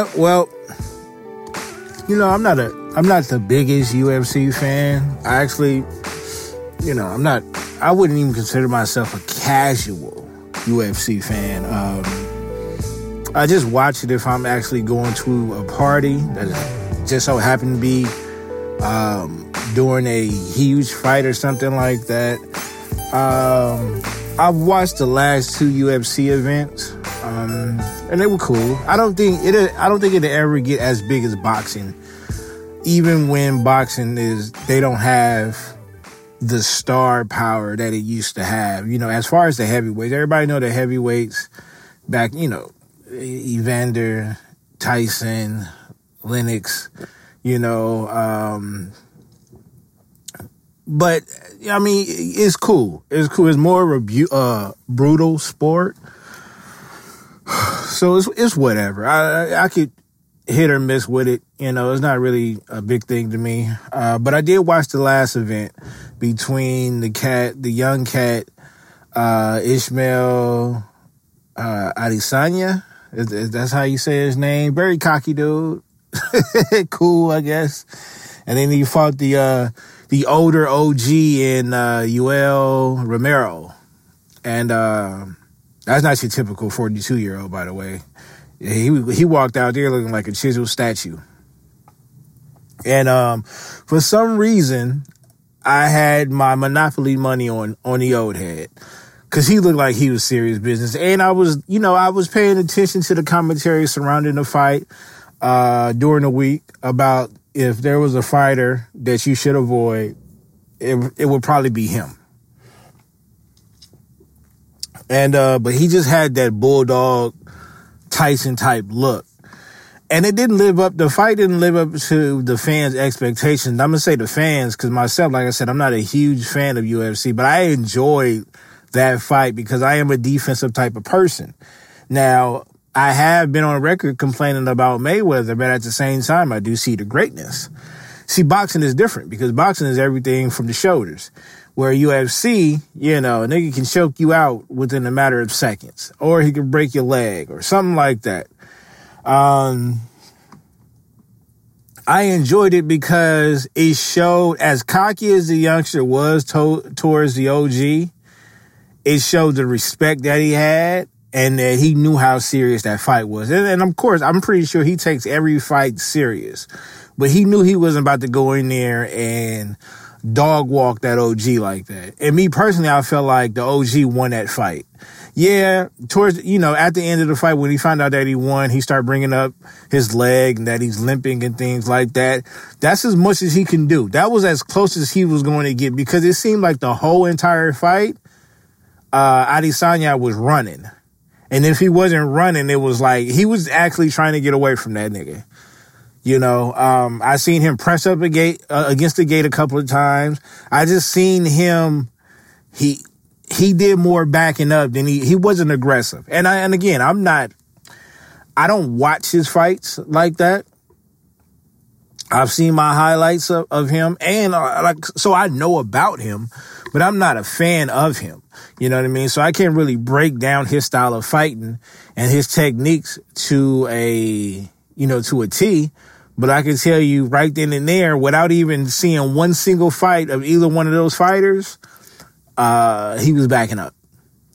Yeah, well, you know, I'm not a I'm not the biggest UFC fan. I actually, you know, I'm not I wouldn't even consider myself a casual UFC fan. Um, I just watch it if I'm actually going to a party that just so happened to be um, during a huge fight or something like that. Um, I've watched the last two UFC events, um, and they were cool. I don't think it. I don't think it'll ever get as big as boxing, even when boxing is. They don't have the star power that it used to have. You know, as far as the heavyweights, everybody know the heavyweights back. You know, Evander, Tyson, Lennox. You know, um, but I mean, it's cool. It's cool. It's more of a uh, brutal sport, so it's it's whatever. I, I, could hit or miss with it. You know, it's not really a big thing to me. Uh, but I did watch the last event between the cat, the young cat, uh, Ishmael uh, Adesanya. That's how you say his name. Very cocky dude. cool, I guess. And then he fought the uh, the older OG in uh, Yoel Romero, and uh, that's not your typical forty two year old, by the way. He he walked out there looking like a chiseled statue. And um, for some reason, I had my monopoly money on on the old head because he looked like he was serious business, and I was, you know, I was paying attention to the commentary surrounding the fight uh, during the week about if there was a fighter that you should avoid, it, it would probably be him. And uh, but he just had that bulldog Tyson type look. And it didn't live up, the fight didn't live up to the fans' expectations. I'm gonna say the fans, cause myself, like I said, I'm not a huge fan of UFC, but I enjoyed that fight because I am a defensive type of person. Now, I have been on record complaining about Mayweather, but at the same time, I do see the greatness. See, boxing is different because boxing is everything from the shoulders. Where UFC, you know, a nigga can choke you out within a matter of seconds, or he can break your leg, or something like that. Um, I enjoyed it because it showed, as cocky as the youngster was to- towards the OG, it showed the respect that he had and that he knew how serious that fight was. And, and, of course, I'm pretty sure he takes every fight serious, but he knew he wasn't about to go in there and dog walk that OG like that. And me personally, I felt like the OG won that fight. Yeah, towards, you know, at the end of the fight, when he found out that he won, he started bringing up his leg and that he's limping and things like that. That's as much as he can do. That was as close as he was going to get because it seemed like the whole entire fight, uh, Adesanya was running. And if he wasn't running, it was like he was actually trying to get away from that nigga. You know, um, I seen him press up a gate uh, against the gate a couple of times. I just seen him. He he did more backing up than he he wasn't aggressive. And I and again, I'm not. I don't watch his fights like that. I've seen my highlights of, of him, and uh, like so I know about him, but I'm not a fan of him. You know what I mean? So I can't really break down his style of fighting and his techniques to a you know to a T. But I can tell you right then and there, without even seeing one single fight of either one of those fighters, uh, he was backing up.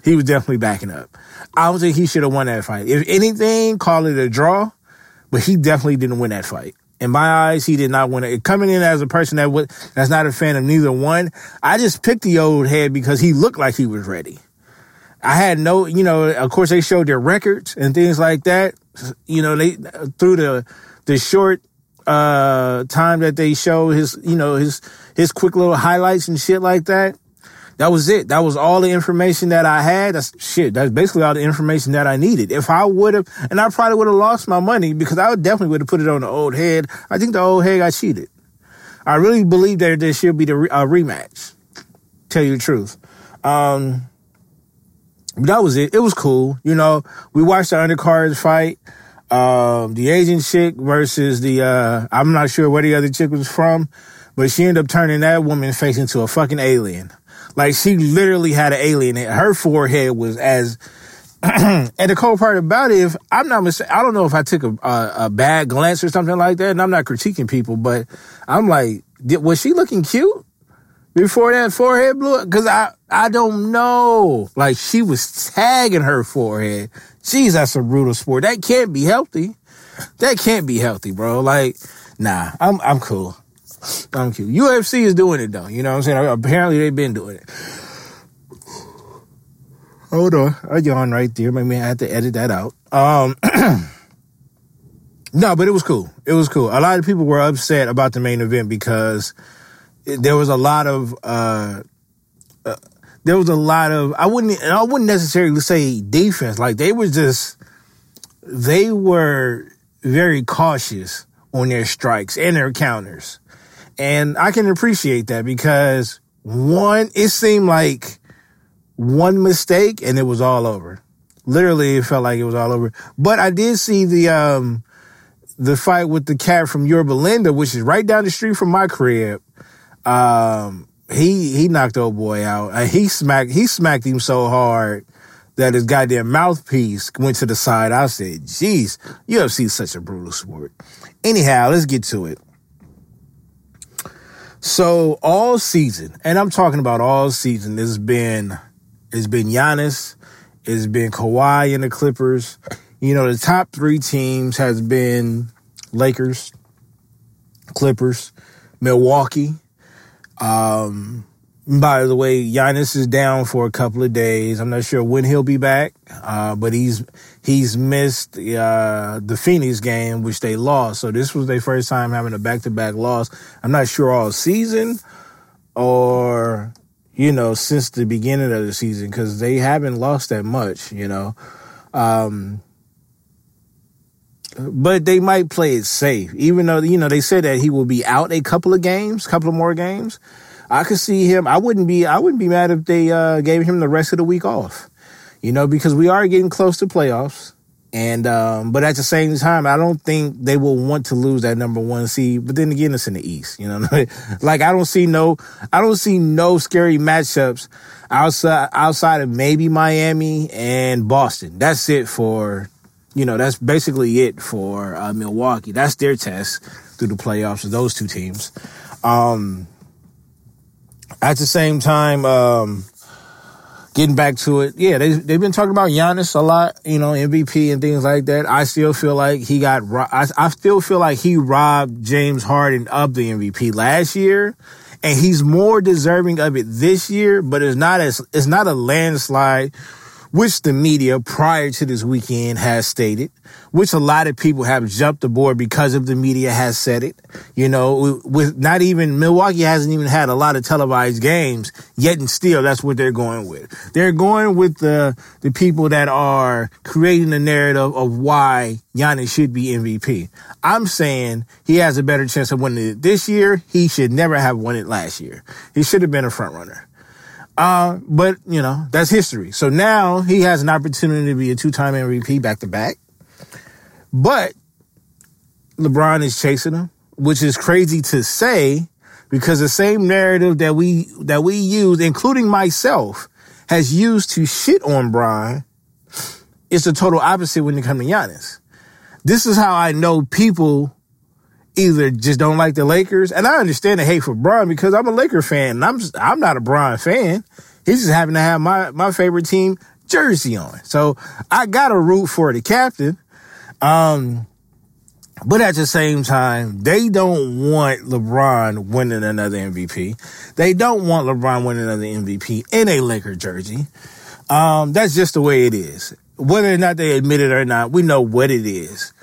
He was definitely backing up. I don't think he should have won that fight. If anything, call it a draw, but he definitely didn't win that fight. In my eyes, he did not win it. Coming in as a person that was, that's not a fan of neither one, I just picked the old head because he looked like he was ready. I had no, you know, of course they showed their records and things like that. You know, they through the the short uh time that they show his, you know, his his quick little highlights and shit like that. That was it. That was all the information that I had. That's shit. That's basically all the information that I needed. If I would have, and I probably would have lost my money because I would definitely would have put it on the old head. I think the old head got cheated. I really believe that there should be the re- rematch. Tell you the truth. Um, but that was it. It was cool. You know, we watched the undercards fight. Um, the Asian chick versus the, uh, I'm not sure where the other chick was from, but she ended up turning that woman face into a fucking alien. Like she literally had an alien. Her forehead was as and the cool part about it, if I'm not mistaken, I don't know if I took a, a, a, bad glance or something like that, and I'm not critiquing people, but I'm like, did, was she looking cute before that forehead blew up? Because I, I don't know. Like, she was tagging her forehead. Jeez, that's a brutal sport. That can't be healthy. That can't be healthy, bro. Like, nah, I'm, I'm cool. I'm cute. UFC is doing it though. You know what I'm saying? Apparently they've been doing it. Hold on. I yawn right there. Maybe I have to edit that out. Um, no, but it was cool. It was cool. A lot of people were upset about the main event because there was a lot of, uh, uh, there was a lot of, I wouldn't, and I wouldn't necessarily say defense. Like they were just, they were very cautious on their strikes and their counters. And I can appreciate that because one, it seemed like one mistake and it was all over. Literally, it felt like it was all over. But I did see the, um, the fight with the cat from Yorba Linda, which is right down the street from my crib. Um, he, he knocked old boy out. Uh, he smacked, he smacked him so hard that his goddamn mouthpiece went to the side. I said, geez, UFC is such a brutal sport. Anyhow, let's get to it. So all season, and I'm talking about all season, it's been it's been Giannis, it's been Kawhi and the Clippers. You know, the top three teams has been Lakers, Clippers, Milwaukee. Um, by the way, Giannis is down for a couple of days. I'm not sure when he'll be back, uh, but he's he's missed uh, the Phoenix game, which they lost. So this was their first time having a back to back loss. I'm not sure all season or you know since the beginning of the season because they haven't lost that much. You know. Um, but they might play it safe, even though you know they said that he will be out a couple of games, couple of more games. I could see him. I wouldn't be. I wouldn't be mad if they uh, gave him the rest of the week off. You know, because we are getting close to playoffs, and um, but at the same time, I don't think they will want to lose that number one seed. But then again, it's in the East. You know, like I don't see no, I don't see no scary matchups outside outside of maybe Miami and Boston. That's it for. You know, that's basically it for uh, Milwaukee. That's their test through the playoffs of those two teams. Um, at the same time, um, getting back to it, yeah, they they've been talking about Giannis a lot, you know, MVP and things like that. I still feel like he got, I, I still feel like he robbed James Harden of the MVP last year, and he's more deserving of it this year. But it's not as it's not a landslide which the media prior to this weekend has stated, which a lot of people have jumped aboard because of the media has said it. You know, with not even Milwaukee hasn't even had a lot of televised games yet, and still that's what they're going with. They're going with the the people that are creating the narrative of why Giannis should be MVP. I'm saying he has a better chance of winning it this year. He should never have won it last year. He should have been a front runner. Uh, but you know, that's history. So now he has an opportunity to be a two-time MVP back to back. But LeBron is chasing him, which is crazy to say because the same narrative that we that we use, including myself, has used to shit on Bron, is the total opposite when it comes to Giannis. This is how I know people either just don't like the Lakers, and I understand the hate for Bron because I'm a Laker fan, and I'm just, I'm not a Bron fan. He's just having to have my my favorite team jersey on, so I got to root for the captain. Um, but at the same time, they don't want LeBron winning another MVP. They don't want LeBron winning another MVP in a Laker jersey. Um, that's just the way it is. Whether or not they admit it or not, we know what it is.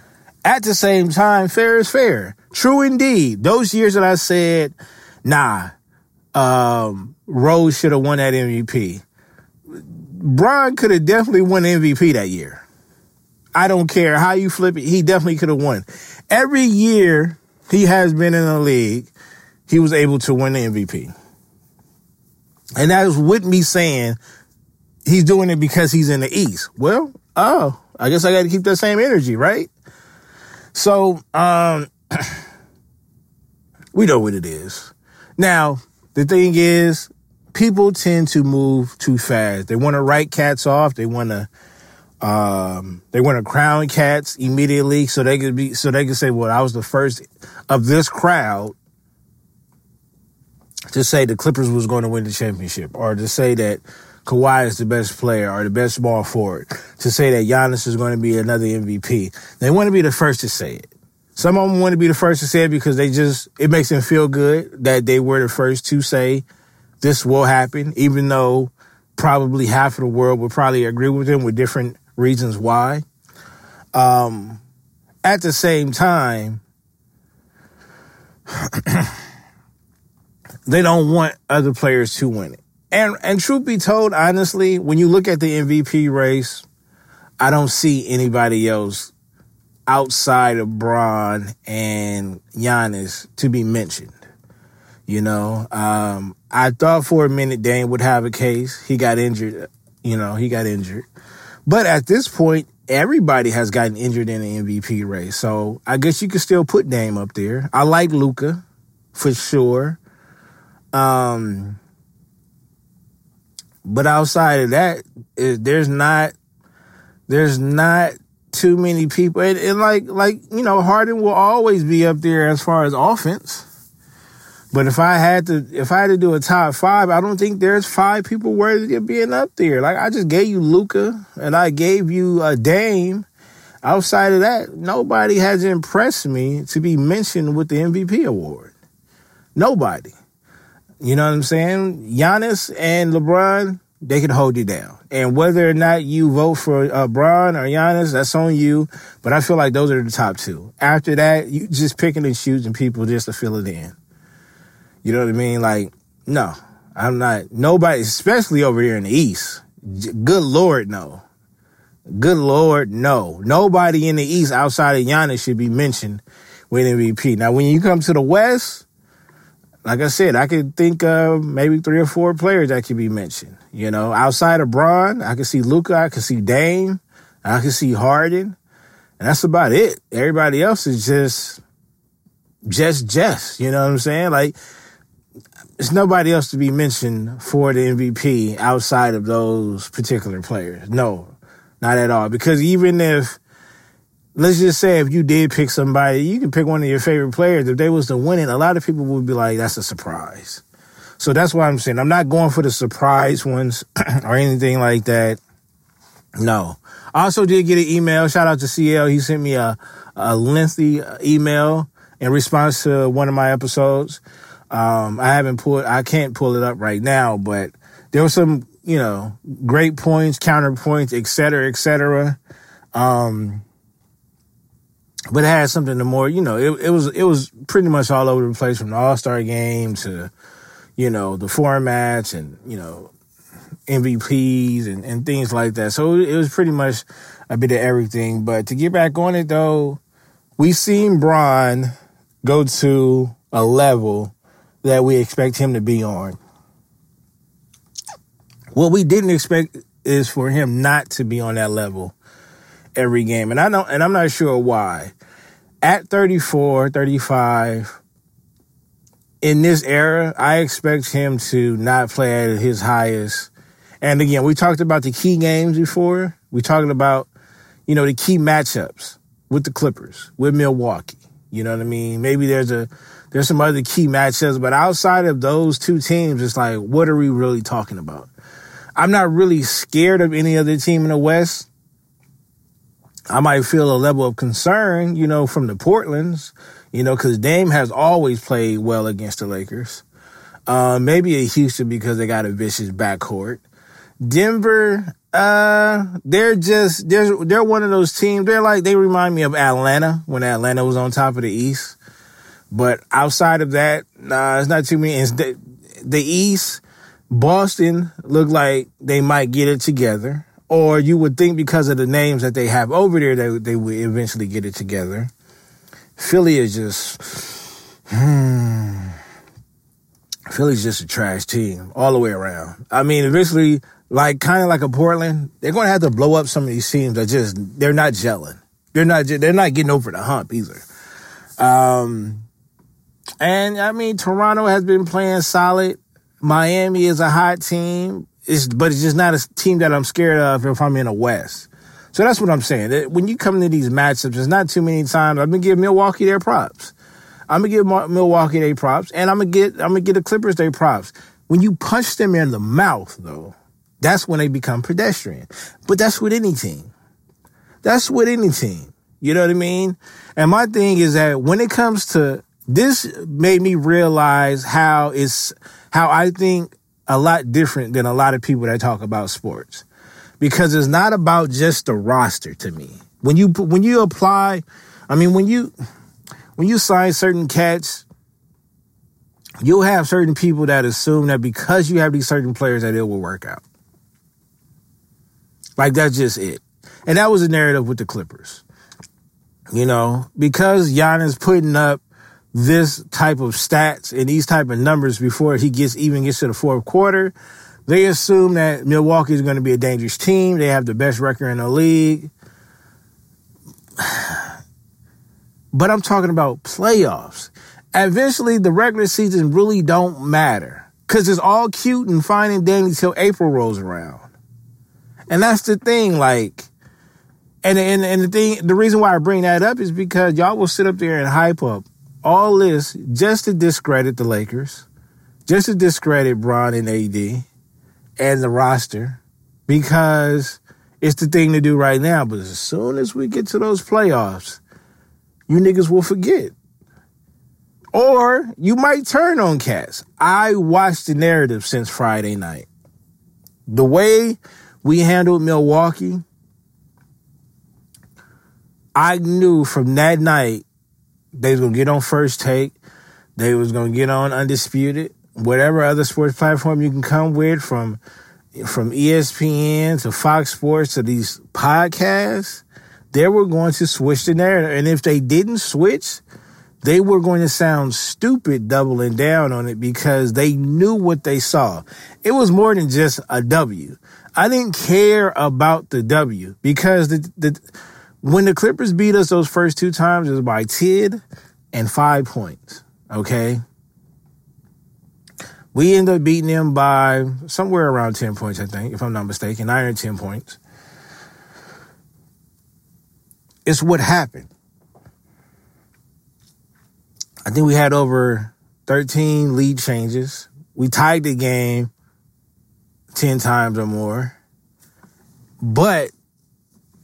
At the same time, fair is fair. True indeed. Those years that I said, nah, um, Rose should have won that MVP. Bron could have definitely won MVP that year. I don't care how you flip it. He definitely could have won. Every year he has been in the league, he was able to win the MVP. And that is with me saying he's doing it because he's in the East. Well, oh, I guess I got to keep that same energy, right? So, um, we know what it is. Now, the thing is, people tend to move too fast. They want to write cats off. They want to, Um, they want to crown cats immediately, so they could be so they could say, "Well, I was the first of this crowd to say the Clippers was going to win the championship, or to say that Kawhi is the best player or the best small forward, to say that Giannis is going to be another MVP. They want to be the first to say it. Some of them want to be the first to say it because they just it makes them feel good that they were the first to say this will happen, even though probably half of the world would probably agree with them with different reasons why. Um, at the same time, they don't want other players to win it. And and truth be told, honestly, when you look at the MVP race, I don't see anybody else outside of Bron and Giannis to be mentioned. You know, um, I thought for a minute Dame would have a case. He got injured. You know, he got injured. But at this point, everybody has gotten injured in the MVP race. So I guess you could still put Dame up there. I like Luka for sure. Um, but outside of that, it, there's not there's not too many people, and, and like like you know, Harden will always be up there as far as offense. But if I had to, if I had to do a top five, I don't think there's five people worthy of being up there. Like I just gave you Luka, and I gave you a Dame. Outside of that, nobody has impressed me to be mentioned with the MVP award. Nobody. You know what I'm saying? Giannis and LeBron, they can hold you down. And whether or not you vote for uh, or Giannis, that's on you. But I feel like those are the top two. After that, you just picking and choosing people just to fill it in. You know what I mean? Like, no, I'm not. Nobody, especially over here in the East. Good Lord, no. Good Lord, no. Nobody in the East outside of Giannis should be mentioned with MVP. Now, when you come to the West, like I said, I could think of maybe three or four players that could be mentioned. You know, outside of Bron, I could see Luka, I could see Dame, I could see Harden, and that's about it. Everybody else is just, just, just. You know what I'm saying? Like, it's nobody else to be mentioned for the MVP outside of those particular players. No, not at all. Because even if, let's just say if you did pick somebody, you can pick one of your favorite players. If they was to win it, a lot of people would be like, that's a surprise. So that's why I'm saying I'm not going for the surprise ones or anything like that. No. I also did get an email. Shout out to CL. He sent me a, a lengthy email in response to one of my episodes. Um, I haven't pulled, I can't pull it up right now, but there were some, you know, great points, counterpoints, et cetera, et cetera. Um, but it had something to more, you know, it, it was, it was pretty much all over the place from the All-Star game to, you know, the formats and, you know, MVPs and, and things like that. So it was pretty much a bit of everything. But to get back on it though, we've seen Bron go to a level that we expect him to be on. What we didn't expect is for him not to be on that level every game. And I know and I'm not sure why. At 34, 35, in this era, I expect him to not play at his highest. And again, we talked about the key games before. We talked about, you know, the key matchups with the Clippers, with Milwaukee. You know what I mean? Maybe there's a there's some other key matchups, but outside of those two teams, it's like, what are we really talking about? I'm not really scared of any other team in the West. I might feel a level of concern, you know, from the Portlands, you know, because Dame has always played well against the Lakers. Uh, maybe a Houston because they got a vicious backcourt. Denver, uh, they're just they're they're one of those teams. They're like they remind me of Atlanta when Atlanta was on top of the East. But outside of that, nah, it's not too many. It's the, the East, Boston look like they might get it together. Or you would think because of the names that they have over there, they, they would eventually get it together. Philly is just, hmm, Philly's just a trash team all the way around. I mean, eventually, like kind of like a Portland, they're going to have to blow up some of these teams that just they're not gelling. They're not. They're not getting over the hump either. Um, and I mean, Toronto has been playing solid. Miami is a hot team. It's, but it's just not a team that I'm scared of if I'm in a West. So that's what I'm saying. When you come to these matchups, there's not too many times I've been giving Milwaukee their props. I'm gonna give Milwaukee their props, and I'm gonna get I'm gonna get the Clippers their props. When you punch them in the mouth, though, that's when they become pedestrian. But that's with any team. That's with any team. You know what I mean? And my thing is that when it comes to this, made me realize how is how I think a lot different than a lot of people that talk about sports, because it's not about just the roster to me. When you when you apply, I mean when you when you sign certain cats, you'll have certain people that assume that because you have these certain players that it will work out. Like that's just it. And that was the narrative with the Clippers. You know, because Giannis putting up this type of stats and these type of numbers before he gets even gets to the fourth quarter, they assume that Milwaukee is going to be a dangerous team. They have the best record in the league. But I'm talking about playoffs. Eventually, the regular season really don't matter because it's all cute and fine and dandy till April rolls around. And that's the thing, like, and, and, and the thing, the reason why I bring that up is because y'all will sit up there and hype up all this just to discredit the Lakers, just to discredit Bron and AD and the roster because it's the thing to do right now. But as soon as we get to those playoffs, you niggas will forget. Or you might turn on cats. I watched the narrative since Friday night. The way we handled Milwaukee, I knew from that night they was gonna get on first take. They was gonna get on undisputed. Whatever other sports platform you can come with from from ESPN to Fox Sports to these podcasts, they were going to switch the narrative. And if they didn't switch, they were going to sound stupid doubling down on it because they knew what they saw. It was more than just a W. I didn't care about the W because the, the when the Clippers beat us those first two times, it was by 10 and five points. Okay. We end up beating them by somewhere around 10 points, I think, if I'm not mistaken, nine or 10 points. It's what happened. I think we had over 13 lead changes. We tied the game 10 times or more. But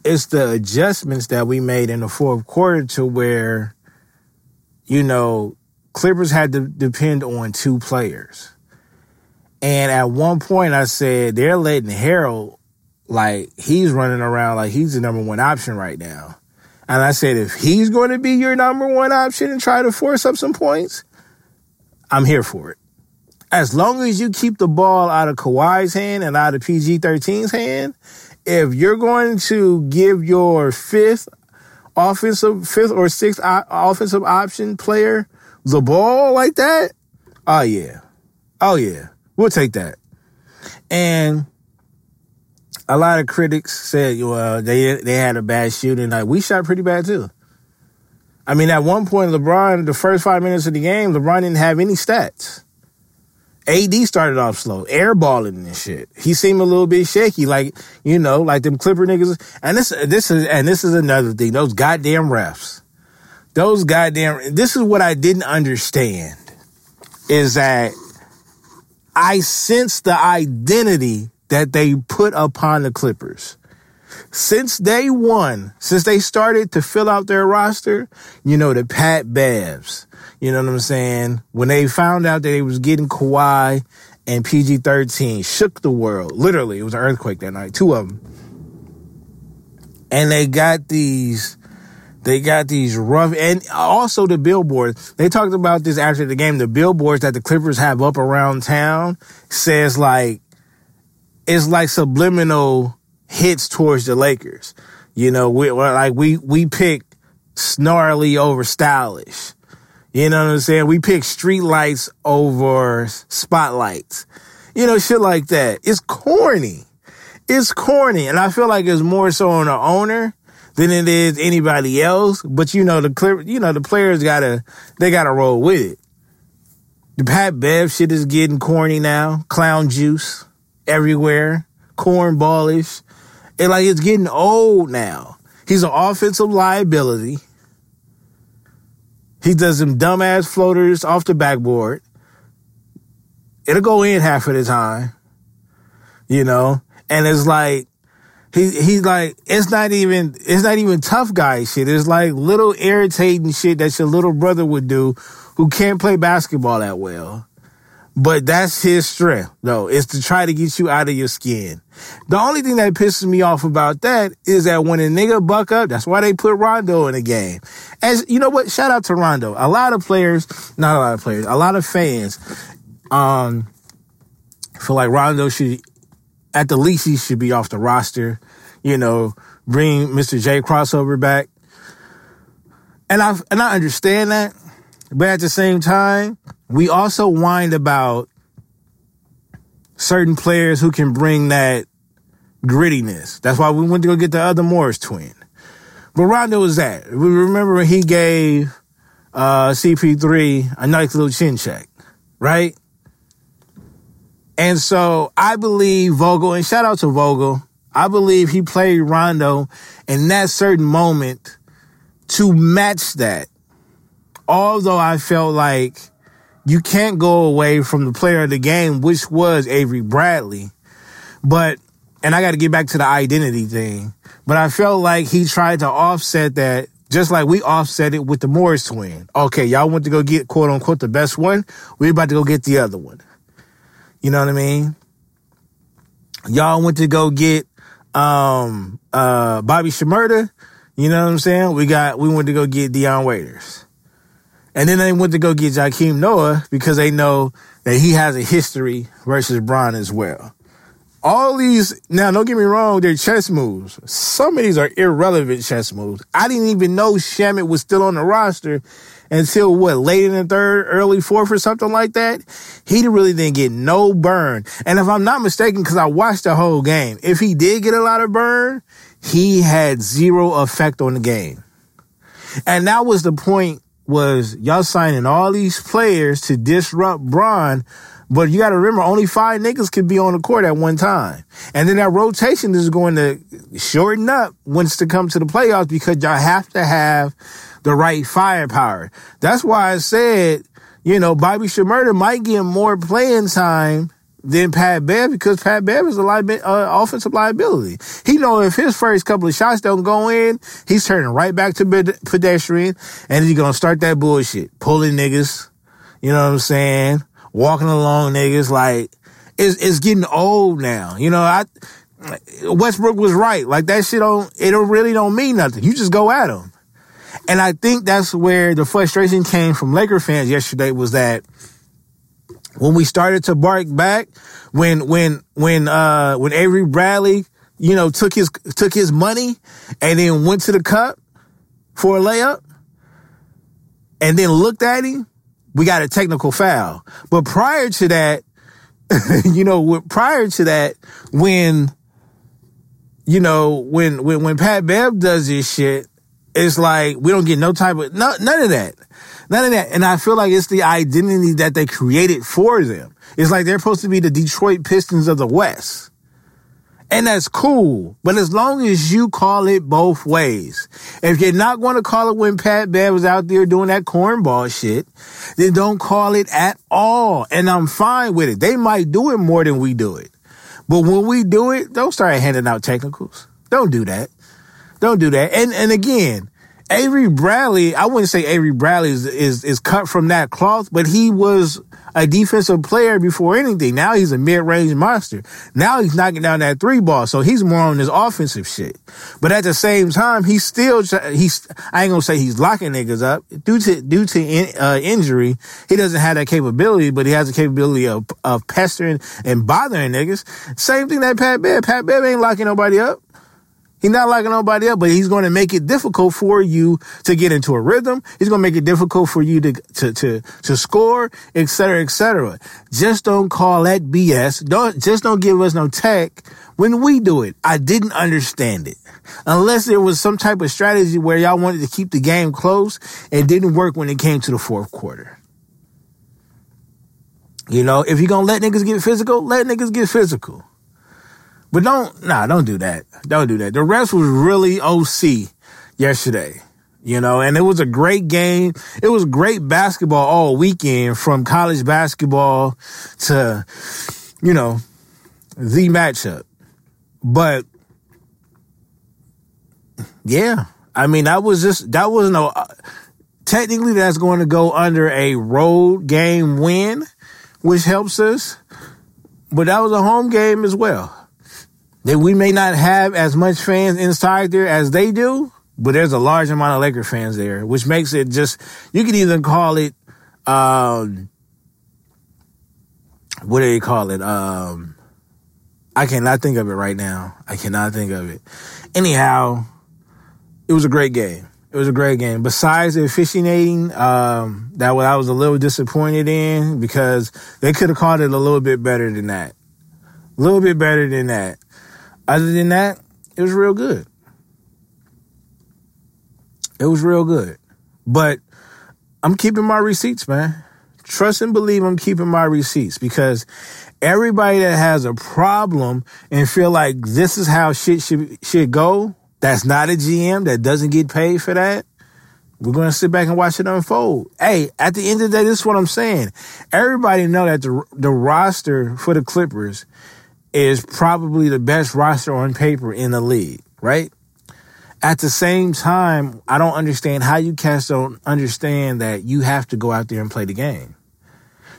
it's the adjustments that we made in the fourth quarter to where, you know, Clippers had to depend on two players. And at one point I said they're letting Harrell, like he's running around like he's the number one option right now. And I said, if he's going to be your number one option and try to force up some points, I'm here for it. As long as you keep the ball out of Kawhi's hand and out of PG 13's hand, if you're going to give your fifth offensive, fifth or sixth offensive option player the ball like that, oh yeah. Oh yeah. We'll take that. And a lot of critics said, well, they they had a bad shooting night. We shot pretty bad too. I mean, at one point, LeBron, the first five minutes of the game, LeBron didn't have any stats. AD started off slow, airballing and shit. He seemed a little bit shaky, like you know, like them Clipper niggas. And this, this is, and this is another thing. Those goddamn refs, those goddamn. This is what I didn't understand, is that I sense the identity that they put upon the Clippers. Since day one, since they started to fill out their roster, you know, the Pat Bevs, you know what I'm saying? When they found out that they was getting Kawhi and PG 13, shook the world. Literally, it was an earthquake that night, two of them. And they got these, they got these rough, and also the billboards. They talked about this after the game. The billboards that the Clippers have up around town says like, it's like subliminal hits towards the Lakers. You know, we like we we pick snarly over stylish. You know what I'm saying? We pick street lights over spotlights. You know, shit like that. It's corny. It's corny. And I feel like it's more so on the owner than it is anybody else. But you know, the clear, you know, the players gotta, they gotta roll with it. The Pat Bev shit is getting corny now. Clown juice everywhere, cornballish. And like it's getting old now. He's an offensive liability. He does some dumbass floaters off the backboard. It'll go in half of the time. You know? And it's like he he's like it's not even it's not even tough guy shit. It's like little irritating shit that your little brother would do who can't play basketball that well. But that's his strength, though, is to try to get you out of your skin. The only thing that pisses me off about that is that when a nigga buck up, that's why they put Rondo in the game. As you know what? Shout out to Rondo. A lot of players, not a lot of players, a lot of fans, um, feel like Rondo should, at the least, he should be off the roster. You know, bring Mr. J crossover back. And I and I understand that, but at the same time, we also whined about certain players who can bring that grittiness. That's why we went to go get the other Morris twin. But Rondo was that. We remember he gave uh, CP3 a nice little chin check, right? And so I believe Vogel, and shout out to Vogel, I believe he played Rondo in that certain moment to match that. Although I felt like you can't go away from the player of the game, which was Avery Bradley. But, and I got to get back to the identity thing, but I felt like he tried to offset that just like we offset it with the Morris twin. Okay, y'all went to go get quote unquote the best one. We're about to go get the other one. You know what I mean? Y'all went to go get um uh Bobby Shmurda. You know what I'm saying? We got we went to go get Dion Waiters. And then they went to go get Joakim Noah because they know that he has a history versus Bron as well. All these, now don't get me wrong, they're chess moves. Some of these are irrelevant chess moves. I didn't even know Shamet was still on the roster until what, late in the third, early fourth or something like that. He really didn't get no burn. And if I'm not mistaken, because I watched the whole game, if he did get a lot of burn, he had zero effect on the game. And that was the point was y'all signing all these players to disrupt Bron, but you got to remember only five niggas can be on the court at one time. And then that rotation is going to shorten up once to come to the playoffs because y'all have to have the right firepower. That's why I said, you know, Bobby Shmurda might get more playing time than Pat Bev because Pat Bev is a uh, offensive liability. He know if his first couple of shots don't go in, he's turning right back to bed- pedestrian and he's gonna start that bullshit, pulling niggas. You know what I'm saying? Walking along niggas like it's it's getting old now. You know, I Westbrook was right. Like that shit don't it don't really don't mean nothing. You just go at him. And I think that's where the frustration came from Laker fans yesterday was that when we started to bark back, when when when uh when Avery Bradley, you know, took his took his money and then went to the cup for a layup and then looked at him, we got a technical foul. But prior to that, you know, prior to that, when you know, when when when Pat Bev does this shit, it's like we don't get no type of no, none of that. None of that. And I feel like it's the identity that they created for them. It's like they're supposed to be the Detroit Pistons of the West. And that's cool. But as long as you call it both ways, if you're not going to call it when Pat Bev was out there doing that cornball shit, then don't call it at all. And I'm fine with it. They might do it more than we do it. But when we do it, don't start handing out technicals. Don't do that. Don't do that. And and again, Avery Bradley, I wouldn't say Avery Bradley is, is, is cut from that cloth, but he was a defensive player before anything. Now he's a mid-range monster. Now he's knocking down that three ball, so he's more on his offensive shit. But at the same time, he's still he's I ain't gonna say he's locking niggas up due to due to in, uh, injury. He doesn't have that capability, but he has the capability of of pestering and bothering niggas. Same thing that Pat Bev. Pat Bev ain't locking nobody up. He's not like nobody else, but he's going to make it difficult for you to get into a rhythm. He's going to make it difficult for you to, to, to, to score, et cetera, et cetera. Just don't call that BS. Don't, just don't give us no tech when we do it. I didn't understand it. Unless there was some type of strategy where y'all wanted to keep the game close. It didn't work when it came to the fourth quarter. You know, if you're going to let niggas get physical, let niggas get physical. But don't, nah, don't do that. Don't do that. The rest was really OC yesterday, you know, and it was a great game. It was great basketball all weekend from college basketball to, you know, the matchup. But yeah, I mean, that was just, that was no, uh, technically that's going to go under a road game win, which helps us. But that was a home game as well. That we may not have as much fans inside there as they do, but there's a large amount of Laker fans there, which makes it just, you could even call it, um, what do you call it? Um, I cannot think of it right now. I cannot think of it. Anyhow, it was a great game. It was a great game. Besides the officiating, um, that I was a little disappointed in because they could have called it a little bit better than that. A little bit better than that. Other than that, it was real good. It was real good. But I'm keeping my receipts, man. Trust and believe I'm keeping my receipts because everybody that has a problem and feel like this is how shit should should go, that's not a GM that doesn't get paid for that. We're going to sit back and watch it unfold. Hey, at the end of the day, this is what I'm saying. Everybody know that the the roster for the Clippers is probably the best roster on paper in the league, right? At the same time, I don't understand how you cats don't understand that you have to go out there and play the game.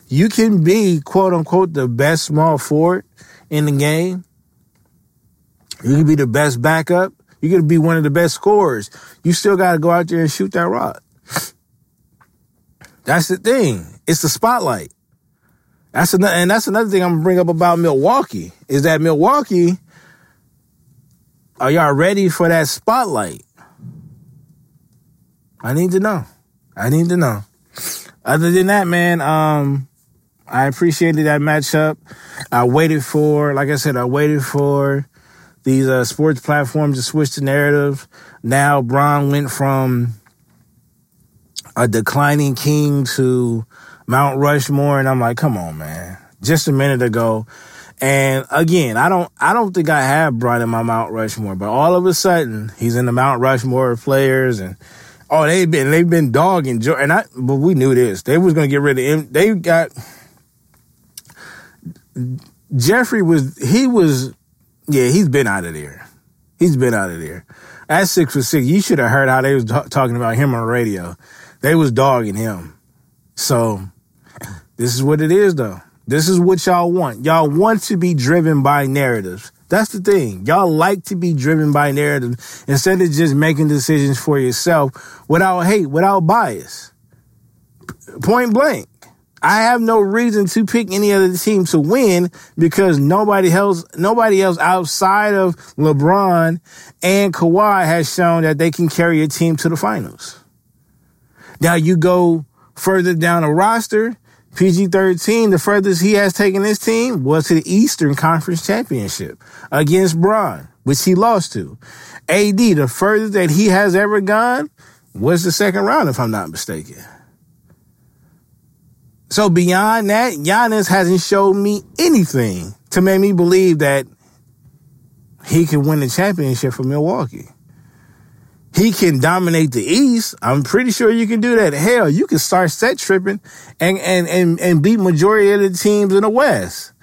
You can be quote unquote the best small forward in the game. You can be the best backup. You can be one of the best scorers. You still got to go out there and shoot that rock. That's the thing. It's the spotlight. That's another, and that's another thing I'm gonna bring up about Milwaukee is that Milwaukee, are y'all ready for that spotlight? I need to know. I need to know. Other than that, man, um, I appreciated that matchup. I waited for, like I said, I waited for these uh, sports platforms to switch the narrative. Now, Bron went from a declining king to Mount Rushmore, and I'm like, come on, man. Just a minute ago. And again, I don't, I don't think I have Bron in my Mount Rushmore, but all of a sudden he's in the Mount Rushmore players and, oh, they've been, they've been dogging Joe. And I, but we knew this. They was going to get rid of him. They got, Jeffrey was, he was, yeah, he's been out of there. He's been out of there. At six for six, you should have heard how they was talking about him on the radio. They was dogging him. So this is what it is, though. This is what y'all want. Y'all want to be driven by narratives. That's the thing. Y'all like to be driven by narratives instead of just making decisions for yourself without hate, without bias. Point blank. I have no reason to pick any other team to win because nobody else, nobody else outside of LeBron and Kawhi has shown that they can carry a team to the finals. Now you go further down the roster, PG 13, the furthest he has taken his team was to the Eastern Conference Championship against Bron, which he lost to. AD, the furthest that he has ever gone was the second round, if I'm not mistaken. So beyond that, Giannis hasn't showed me anything to make me believe that he can win the championship for Milwaukee he can dominate the East. I'm pretty sure you can do that. Hell, you can start set tripping and, and, and, and beat majority of the teams in the West.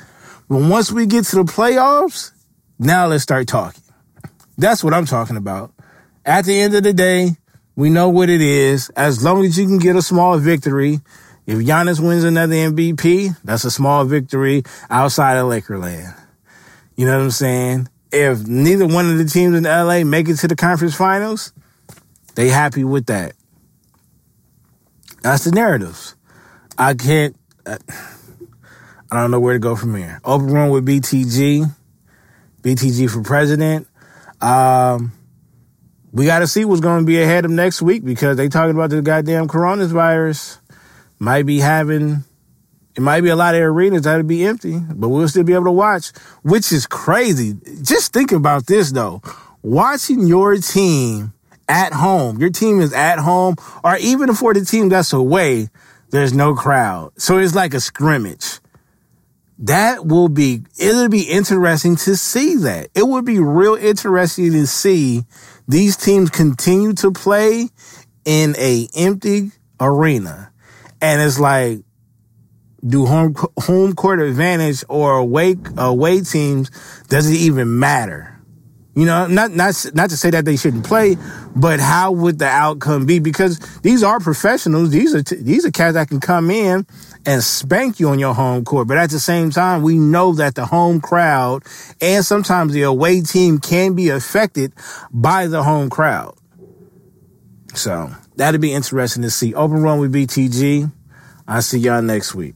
But once we get to the playoffs, now let's start talking. That's what I'm talking about. At the end of the day, we know what it is. As long as you can get a small victory, if Giannis wins another MVP, that's a small victory outside of Lakerland. You know what I'm saying? If neither one of the teams in LA make it to the conference finals, they happy with that. That's the narratives. I can't. Uh, I don't know where to go from here. Open room with BTG, BTG for president. Um, we got to see what's going to be ahead of next week because they talking about the goddamn coronavirus might be having it might be a lot of arenas that'll be empty, but we'll still be able to watch, which is crazy. Just think about this though. Watching your team at home, your team is at home, or even for the team that's away, there's no crowd. So it's like a scrimmage. that will be, it'll be interesting to see that. It would be real interesting to see these teams continue to play in a empty arena. And it's like, do home, home court advantage or away, away teams, does it even matter? You know, not not not to say that they shouldn't play, but how would the outcome be? Because these are professionals. These are t- these are cats that can come in and spank you on your home court. But at the same time, we know that the home crowd and sometimes the away team can be affected by the home crowd. So that'd be interesting to see. Open run with BTG. I'll see y'all next week.